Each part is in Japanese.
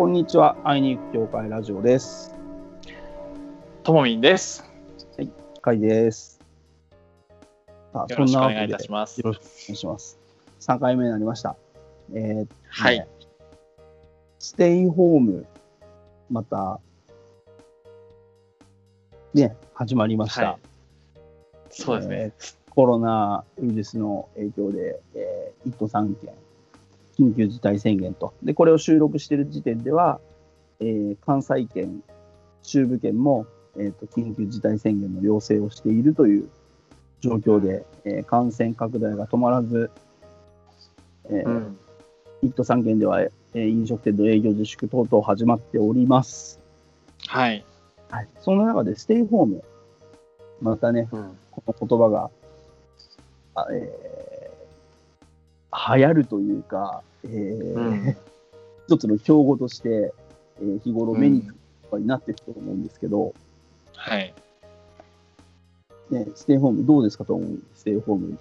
こんにちは。会いに行く協会ラジオです。ともみんです。かいです。さあよろしくお願いいそんなわけでたしますよ。ろしくお願いします。3回目になりました。えーはいね。ステイホーム、また、ね、始まりました。はいそうですね。えーコロナウイルスの影響で、えー、1都3県、緊急事態宣言と。で、これを収録している時点では、えー関西圏、中部圏も、えーと、緊急事態宣言の要請をしているという状況で、えー感染拡大が止まらず、えーうん。1都3県では、えー飲食店の営業自粛等々始まっております。はい。はい、その中でステイホーム、またね、うん。この言葉が、あえー流行るというか、えーうん一つの標語として、えー日頃目になっていくと思うんですけど、はい。ね、ステイホームどうですかと思う？ステイホーム。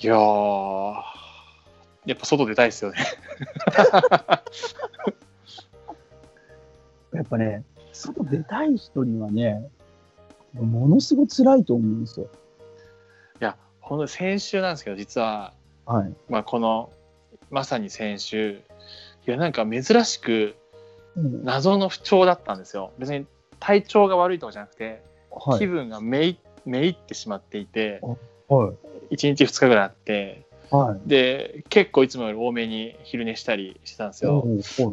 いやー、やっぱ外出たいですよね。やっぱね、外出たい人にはね、ものすごく辛いと思うんですよ。いや、ほんとに先週なんですけど、実は、はい。まあ、この、まさに先週、いや、なんか珍しくうん謎の不調だったんですよ。別に体調が悪いとかじゃなくて、はい。気分がめいめいってしまっていて、はい。1日2日ぐらいあって、はい。で、結構いつもより多めに昼寝したりしてたんですよ。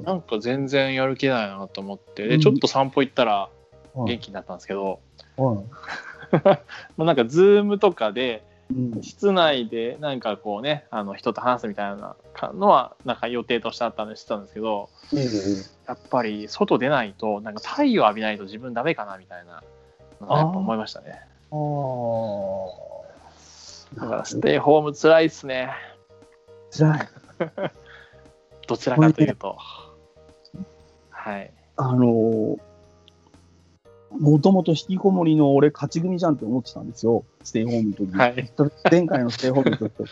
なんか全然やる気ないなと思って、で、うんちょっと散歩行ったらはい元気になったんですけど、はもう なんかズームとかで、室内でなんかこうね、あの人と話すみたいなのは、なんか予定としてあったんでしてたんですけど、ええやっぱり外出ないと、なんか太陽浴びないと自分ダメかなみたいなのがやっぱ思いましたね。だからステイホームつらいっすね。辛い。どちらかというと。はい。あのーもともと引きこもりの俺、勝ち組じゃんって思ってたんですよ、ステイホームの時に。はい。前回のステイホームの時とか。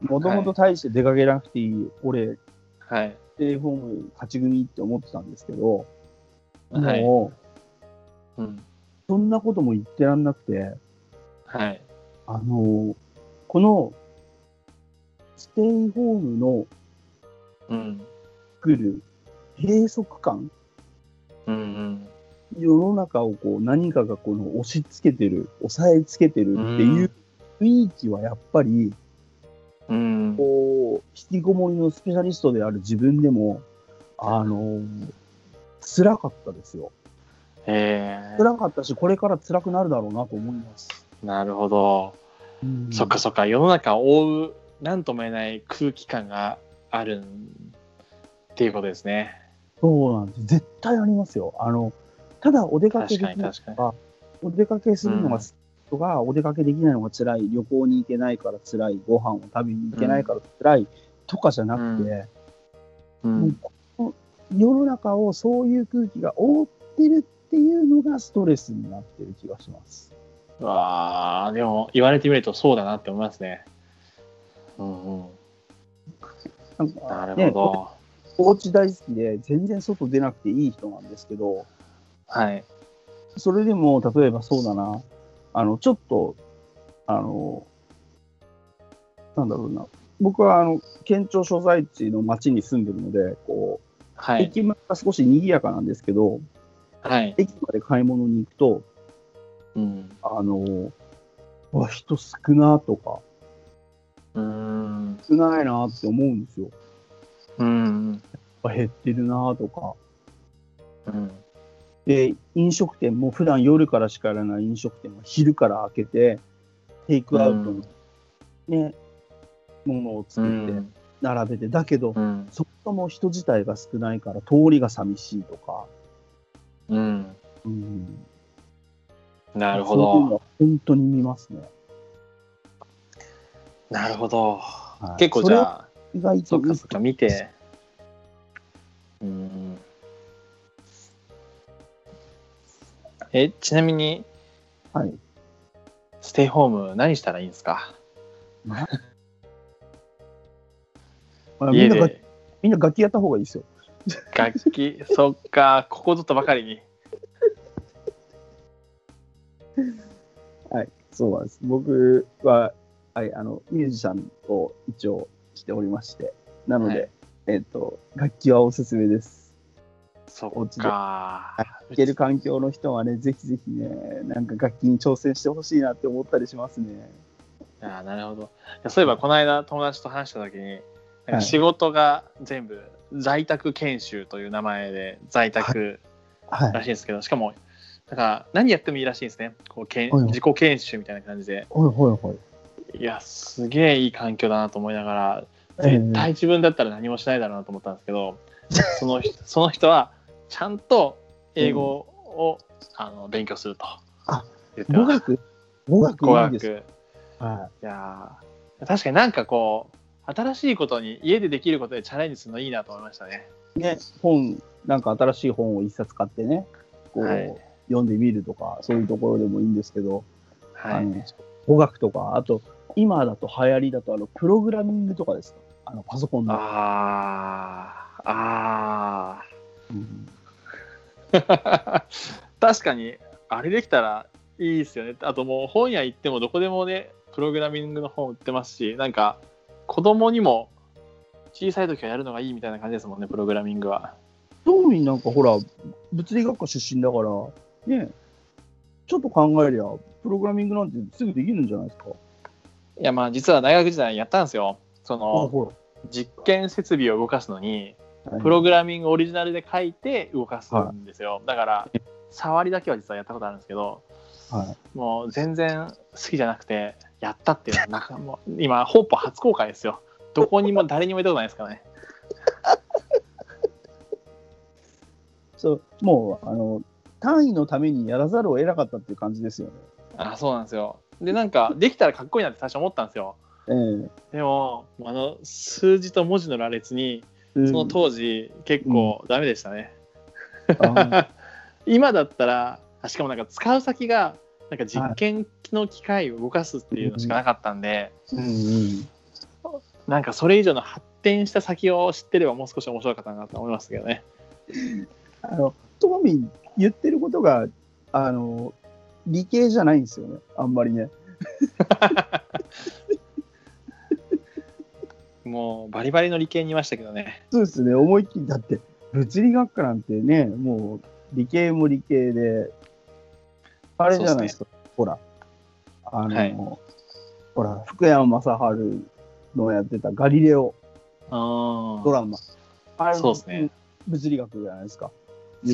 もともと大して出かけなくていい、俺、はい。ステイホーム勝ち組って思ってたんですけど、はい。もう、うん。そんなことも言ってらんなくて、はい。あのーこの、ステイホームのうん。作る閉塞感、うんうん。世の中をこう何かがこの押し付けてる、押さえつけてるっていう雰囲気はやっぱり、うん。こう、引きこもりのスペシャリストである自分でも、あのー辛かったですよ。え辛かったし、これから辛くなるだろうなと思います。ー、なるほど。うんそっかそっか。世の中を覆う、なんとも言えない空気感があるんっていうことですね。そうなんです。絶対ありますよ。あの、ただお出かけできないとか、お出かけするのが好き人が、お出かけできないのが辛い、旅行に行けないから辛い、ご飯を食べに行けないから辛いとかじゃなくて、う。もうんこの世の中をそういう空気が覆ってるっていうのがストレスになってる気がします。うわあ、でも言われてみるとそうだなって思いますね。うんうん。なんかなるねほど。お家大好きで全然外出なくていい人なんですけど、はい。それでも例えばそうだな、あの、ちょっと、あの、なんだろうな、僕はあの県庁所在地の町に住んでるので、こう、はい。駅前が少し賑やかなんですけど、はい。駅まで買い物に行くと、うん。あの、うわ、人少なとか、うーん。少ないなって思うんですよ。うん。あ減ってるなとか。うん。で、飲食店も普段夜からしかやらない飲食店は昼から開けて、テイクアウトのね、ものをう作ってん。並べて、だけど、うん。そもそも人自体が少ないから通りが寂しいとか、うん。うん、なるほど。本当に見ますね。なるほど。はい結構じゃあ、意外とそっかそっか、見て。うん。え、ちなみに、はい。ステイホーム何したらいいんですか？まあみ家んながで。みんな楽器やった方がいいですよ。楽器、そっか、ここぞとばかりに。はい、そうなんです。僕は、はい、あの、ミュージシャンを一応しておりまして、なので、はいえっ、と、楽器はおすすめです。そっか。弾ける環境の人はね、ぜひぜひね、なんか楽器に挑戦してほしいなって思ったりしますね。ああ、なるほど。そういえば、この間友達と話した時に、なんはいか仕事が全部在宅研修という名前で在宅はい。らしいんですけど、しかも、だから何やってもいいらしいんですね。こうけんはいはい自己研修みたいな感じで。ほいほいほい。いや、すげえいい環境だなと思いながら、ええ絶対自分だったら何もしないだろうなと思ったんですけど、その人その人はちゃんと英語を、あの勉強するとあ言ってます。語学？語学語いいです。学。はいやー確かになんかこう、新しいことに家でできることでチャレンジするのいいなと思いましたね。い。ね、本、なんか新しい本を一冊買ってね、こう、はい読んでみるとか、そういうところでもいいんですけど、はい。語学とか、あと、今だと流行りだと、あの、プログラミングとかですか？あの、パソコンの。あ 確かに、あれできたらいいですよね。あともう本屋行ってもどこでもね、プログラミングの本売ってますし、なんか子供にも小さい時はやるのがいいみたいな感じですもんね、プログラミングは。トミーなんかほら、物理学科出身だから、ね、ちょっと考えりゃ、プログラミングなんてすぐできるんじゃないですか？いや、まあ実は大学時代にやったんですよ。そあ、のほ実験設備を動かすのに、ら。プログラミングオリジナルで書いて動かすんですよ。だから、触りだけは実はやったことあるんですけど、はい。もう全然好きじゃなくて、やったっていうのはなんかもう、今、ほぼ初公開ですよ。どこにも誰にも言ったことないですからね。そう、もう、あの、単位のためにやらざるを得なかったっていう感じですよね。あそうなんですよ。で、なんか、できたらかっこいいなって最初思ったんですよ。ええでも、あの、数字と文字の羅列に、うんその当時、結構ダメでしたね。あ今だったらあしかもなんか使う先がなんか実験の機械を動かすっていうのしかなかったんで、なんかそれ以上の発展した先を知ってればもう少し面白かったなと思いますけどね。あの、トミー言ってることが、あの、理系じゃないんですよね。あんまりね。もうバリバリの理系にいましたけどね。そうですね。思いっきり、だって、物理学科なんてね、もう、理系も理系で、あれじゃないですか。ほら、あの、はいほら、福山雅治のやってたガリレオあドラマ。あれもそうですね。物理学じゃないですか。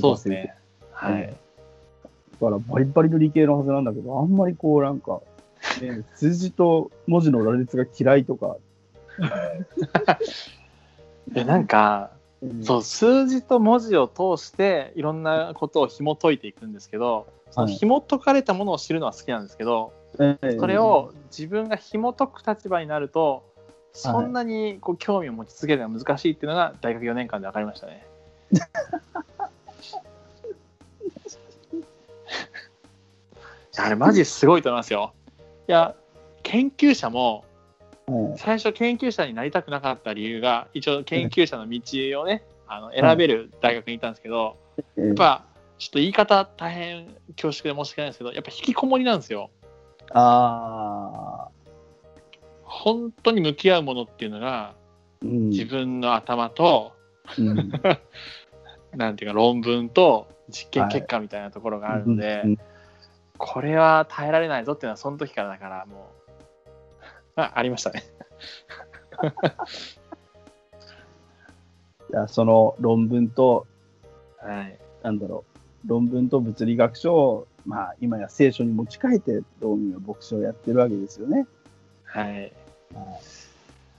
そうですね。はい。だからバリバリの理系のはずなんだけど、あんまりこうなんか、ね、数字と文字の羅列が嫌いとか、でなんかうんそう数字と文字を通していろんなことを紐解いていくんですけどそのはい紐解かれたものを知るのは好きなんですけど、ええそれを自分が紐解く立場になるとそんなにこう興味を持ち続けるのが難しいっていうのが大学4年間で分かりましたね。あれマジすごいと思いますよ。いや研究者もうん最初研究者になりたくなかった理由が一応研究者の道をねあの選べる大学にいたんですけどええやっぱちょっと言い方大変恐縮で申し訳ないんですけどやっぱ引きこもりなんですよ。ああ、本当に向き合うものっていうのがうん。自分の頭と、うん。なんていうか論文と実験結果みたいなところがあるので、うん。これは耐えられないぞっていうのはその時からだからもうあありましたね。いやその論文と、はい、なんだろう、論文と物理学書を、まあ、今や聖書に持ち替えて、道民は牧師をやってるわけですよね。はい、い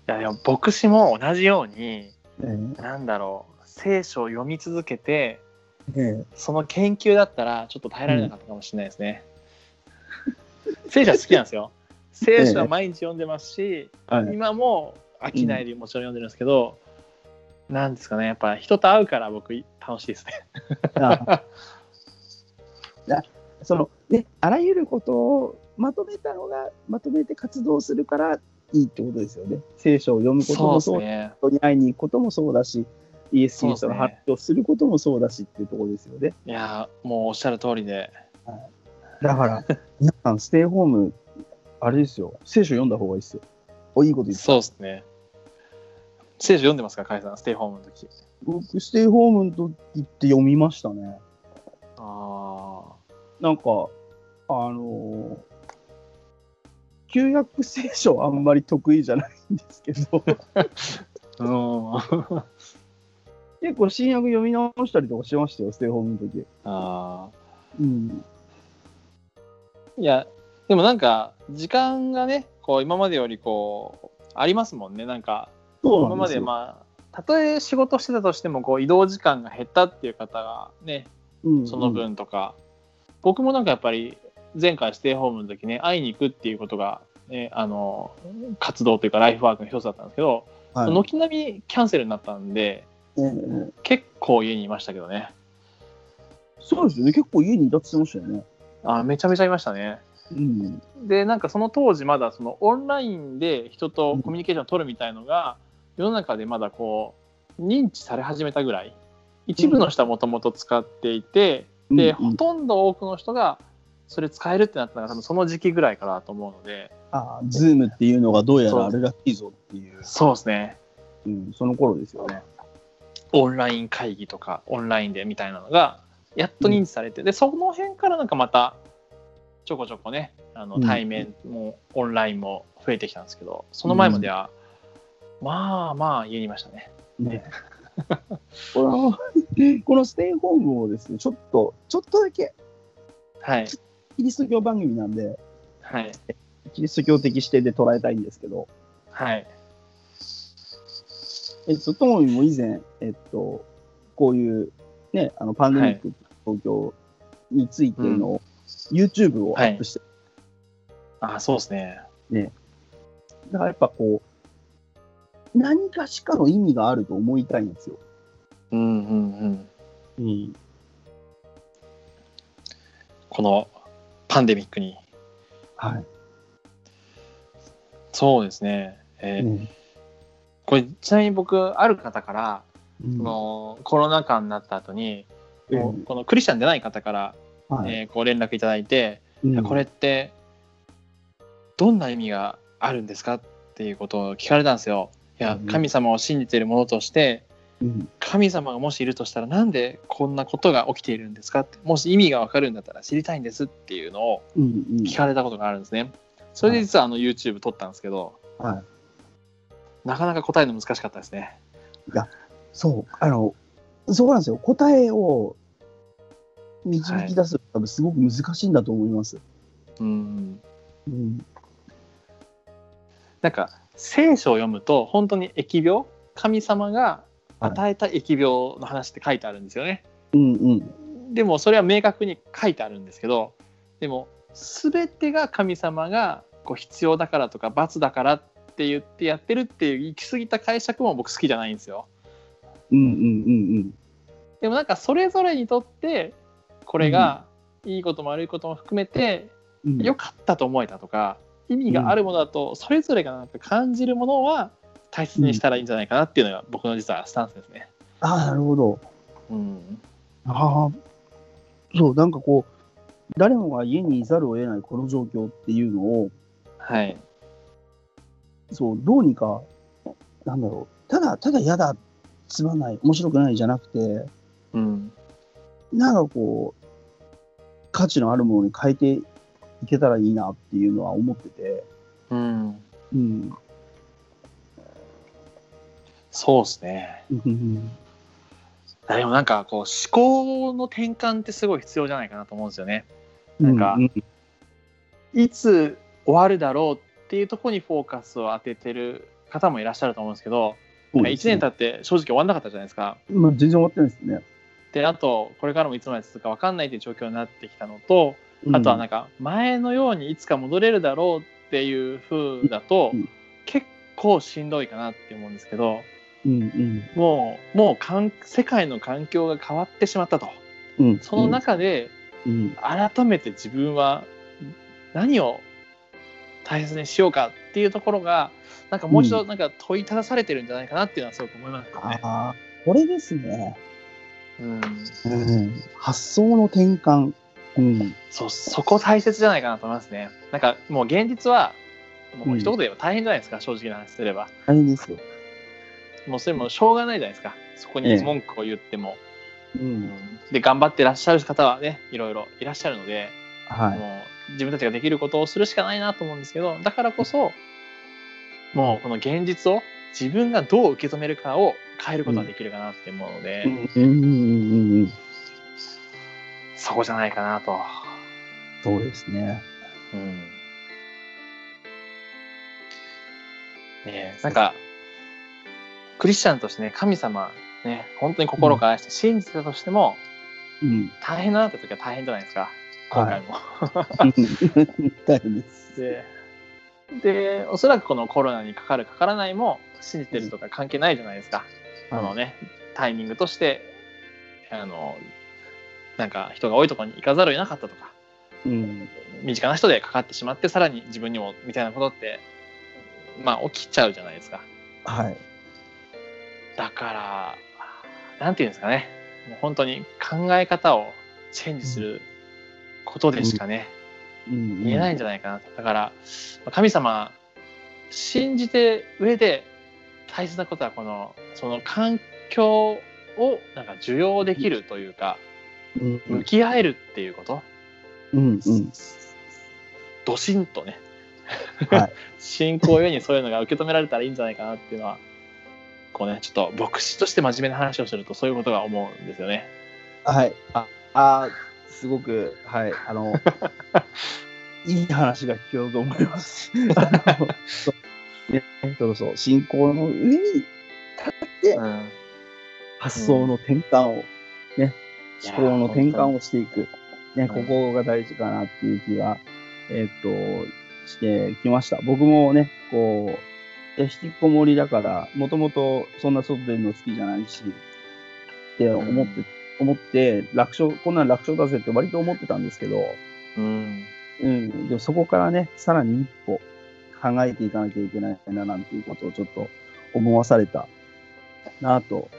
やでも牧師も同じようにえなんだろう聖書を読み続けてええその研究だったらちょっと耐えられなかったかもしれないですね。聖書は好きなんですよ。聖書は毎日読んでますし、えはい今も飽きないでもちろん読んでるんですけど、なんですかねやっぱ人と会うから僕楽しいですね。ああそのね、あらゆることをまとめたのが、まとめて活動するから、いいってことですよね。聖書を読むこともそう、ね。人に会いに行くこともそうだし、イエス・キリストの発表することもそうだしっていうところですよね。いやー、もうおっしゃる通りで。だから、皆さん、ステイホーム、あれですよ、聖書読んだ方がいいですよ。お、いいこと言ってたそうですね。聖書読んでますか、カイさん、ステイホームの時。僕、ステイホームの時って読みましたね。あなんか、あのー旧約聖書はあんまり得意じゃないんですけど。結構新約読み直したりとかしましたよ、ステイホームの時。あうん。ーいや、でもなんか、時間がね、こう、今までよりこう、ありますもんね。なんか、今まそうなんでまあ、たとえ仕事してたとしても、こう、移動時間が減ったっていう方がね、うんその分とか、僕もなんかやっぱり前回ステイホームの時ね会いに行くっていうことが、ね、あの活動というかライフワークの一つだったんですけど、はい。軒並みキャンセルになったんでええ結構家にいましたけどね。そうですよね、結構家にいたって言ってましたよね。あめちゃめちゃいましたねうん。でなんかその当時まだそのオンラインで人とコミュニケーションを取るみたいのが世の中でまだこう認知され始めたぐらい。一部の人はもともと使っていて、で、うんうん。ほとんど多くの人がそれ使えるってなったのが多分その時期ぐらいからだと思うので。ああ、ズームっていうのがどうやらあるらしいぞっていう、そうですね。うん、その頃ですよね。オンライン会議とかオンラインでみたいなのがやっと認知されて、でその辺からなんかまたちょこちょこねあのうん。対面もオンラインも増えてきたんですけどその前までは、まあまあ家にいましたね。ね。このこのステイホームをですね、ちょっと、ちょっとだけ、はい。キリスト教番組なんで、はい。キリスト教的視点で捉えたいんですけど、はい。えっと、ともみも以前、えっと、こういう、ね、あの、パンデミック東京についての YouTube をアップして、あそうですね。だからやっぱこう、何かしかの意味があると思いたいんですよ。うんうんうん。うん。このパンデミックにはい。そうですね。えーうんこれちなみに僕ある方から、うんそのコロナ禍になった後に、うんこのクリスチャンでない方から、はいえーこう連絡いただいて、うんいやこれってどんな意味があるんですか？っていうことを聞かれたんですよ。いやうん神様を信じている者としてうん神様がもしいるとしたらなんでこんなことが起きているんですか？ってもし意味がわかるんだったら知りたいんですっていうのを聞かれたことがあるんですね。それで実はあの YouTube 撮ったんですけど、はい。なかなか答えるの難しかったですね。そう、あの、そうなんですよ。答えを導き出すの多分すごく難しいんだと思います。うんうん。なんか聖書を読むと本当に疫病神様が与えた疫病の話って書いてあるんですよね。うんうん。でもそれは明確に書いてあるんですけどでも全てが神様がこう必要だからとか罰だからって言ってやってるっていう行き過ぎた解釈も僕好きじゃないんですよ。うんうんうんでもなんかそれぞれにとってこれがいいことも悪いことも含めてうん。良かったと思えたとか意味があるものだとそれぞれがなんか感じるものは大切にしたらいいんじゃないかなっていうのが僕の実はスタンスですね。ああ、なるほど。うん、ああ、そう、なんかこう、誰もが家にいざるを得ないこの状況っていうのを、はい。そう、どうにか、なんだろう、ただ、ただ嫌だ、つまんない、面白くないじゃなくて、うん。なんかこう、価値のあるものに変えていけたらいいなっていうのは思ってて、うん。うん。そうですね。うんでもなんかこう思考の転換ってすごい必要じゃないかなと思うんですよね。なんかうんいつ終わるだろうっていうところにフォーカスを当ててる方もいらっしゃると思うんですけど、1ね年経って正直終わんなかったじゃないですか。まあ、全然終わってないですね。であとこれからもいつまで続くか分かんないという状況になってきたのと、あとはなんか前のようにいつか戻れるだろうっていう風だと、うん。結構しんどいかなって思うんですけどうんうん。もうもうかん世界の環境が変わってしまったと。うん、その中でうん、改めて自分は何を大切にしようかっていうところがなんかもう一度なんか問いただされてるんじゃないかなっていうのはすごく思いますよね。これですね。うん、うん。発想の転換。うん。そうそこ大切じゃないかなと思いますね。なんかもう現実はもう一言で言えば大変じゃないですか、正直な話すれば。大変ですよ。もうそれもしょうがないじゃないですか。そこに文句を言っても。うん。で頑張ってらっしゃる方はねいろいろいらっしゃるので、はい。もう自分たちができることをするしかないなと思うんですけどだからこそもうこの現実を自分がどう受け止めるかを変えることができるかなって思うので、そこじゃないかなと。そうですね。うん。ねなん。かクリスチャンとしてね神様ね本当に心から愛して信じてたとしても、うん。大変だなって時は大変じゃないですか今回も。大変です。ででおそらくこのコロナにかかるかからないも信じてるとか関係ないじゃないですか、あのねタイミングとしてあのなんか人が多いところに行かざるを得なかったとかうん。身近な人でかかってしまってさらに自分にもみたいなことってまあ起きちゃうじゃないですかはい。だからなんていうんですかねもう本当に考え方をチェンジすることでしかね、うん。言えないんじゃないかなとだからまあ神様信じて上で大切なことはこのその環境をなんか受容できるというかうん。向き合えるっていうこと？うん。うん。ドシンとねはい。信仰ゆえにそういうのが受け止められたらいいんじゃないかなっていうのはこうねちょっと牧師として真面目な話をするとそういうことが思うんですよね。はい。あ、あーすごく、はい。あの、いい話が聞こうと思います。ね、そうそう。信仰の上に立ってうん発想の転換を、ね、思考の転換をしていく。ね、んここが大事かなっていう気が、えーっと、してきました。僕もね、こう、え引きこもりだから、もともとそんな外出るの好きじゃないし、って思って、思って、楽勝、こんなん楽勝だぜって割と思ってたんですけど、うんうん、でもそこからね、さらに一歩考えていかなきゃいけないな、なんていうことをちょっと思わされたなと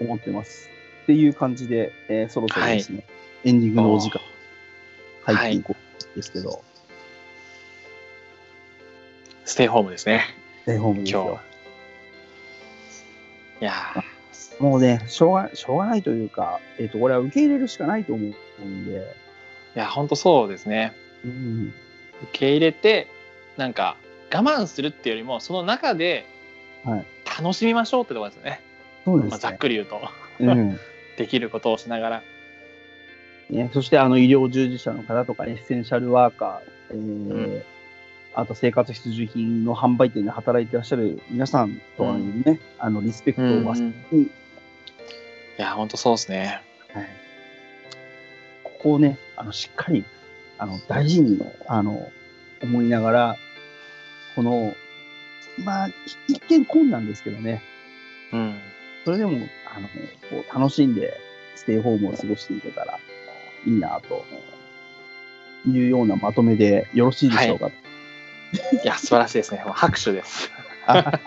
思ってます。っていう感じで、えーそろそろですね、エンディングのお時間入っていこうですけど、ステイホームですねステイホームですよ今日は。。いやーもうね、しょうが、しょうがないというか、えっ、と、これは受け入れるしかないと思うんで、いや本当そうですね。うん、受け入れてなんか我慢するっていうよりもその中ではい。楽しみましょうってところですよね、まあ、そうですね。ざっくり言うと。うん。できることをしながら。ね、そしてあの医療従事者の方とか、エッセンシャルワーカー、えーうん。あと生活必需品の販売店で働いてらっしゃる皆さんとかにね、あのリスペクトを忘れずに、いや本当そうですね。はい、ここをね、あのしっかりあの大事にあの思いながら、この、まあ、一見困難ですけどね、うん。それでもあのこう楽しんでステイホームを過ごしていけたらいいなというようなまとめでよろしいでしょうか？い。や素晴らしいですね。拍手です。あ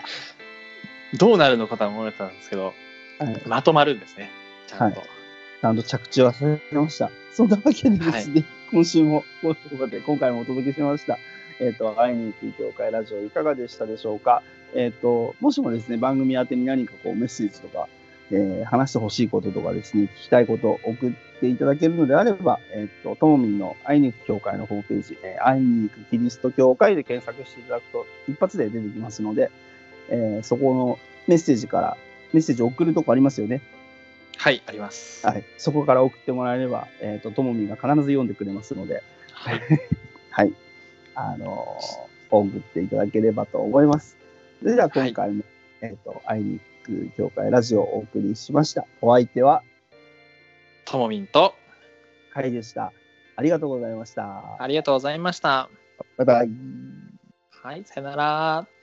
どうなるのかとは思ってたんですけどはい。まとまるんですね。ちゃんと、ちゃんと着地はされました。そんなわけでですね、今週も、今週もで今回もお届けしました。えっ、と、会いに行く協会ラジオいかがでしたでしょうか？えっ、と、もしもですね、番組宛てに何かこうメッセージとか、えー話してほしいこととかですね、聞きたいことを送っていただけるのであれば、えっ、と、ともみんの会いに行く協会のホームページ、えー会いに行くキリスト教会で検索していただくと一発で出てきますので、えーそこのメッセージから、メッセージを送るとこありますよね？はいあります。はい、そこから送ってもらえれば、えっ、と、ともみが必ず読んでくれますので、はい。はい、あのー送っていただければと思います。それでは今回も、えっ、と、会いに行く協会ラジオをお送りしました。お相手は、ともみんとカイでした。ありがとうございました。ありがとうございましたバイバイ。はいさよなら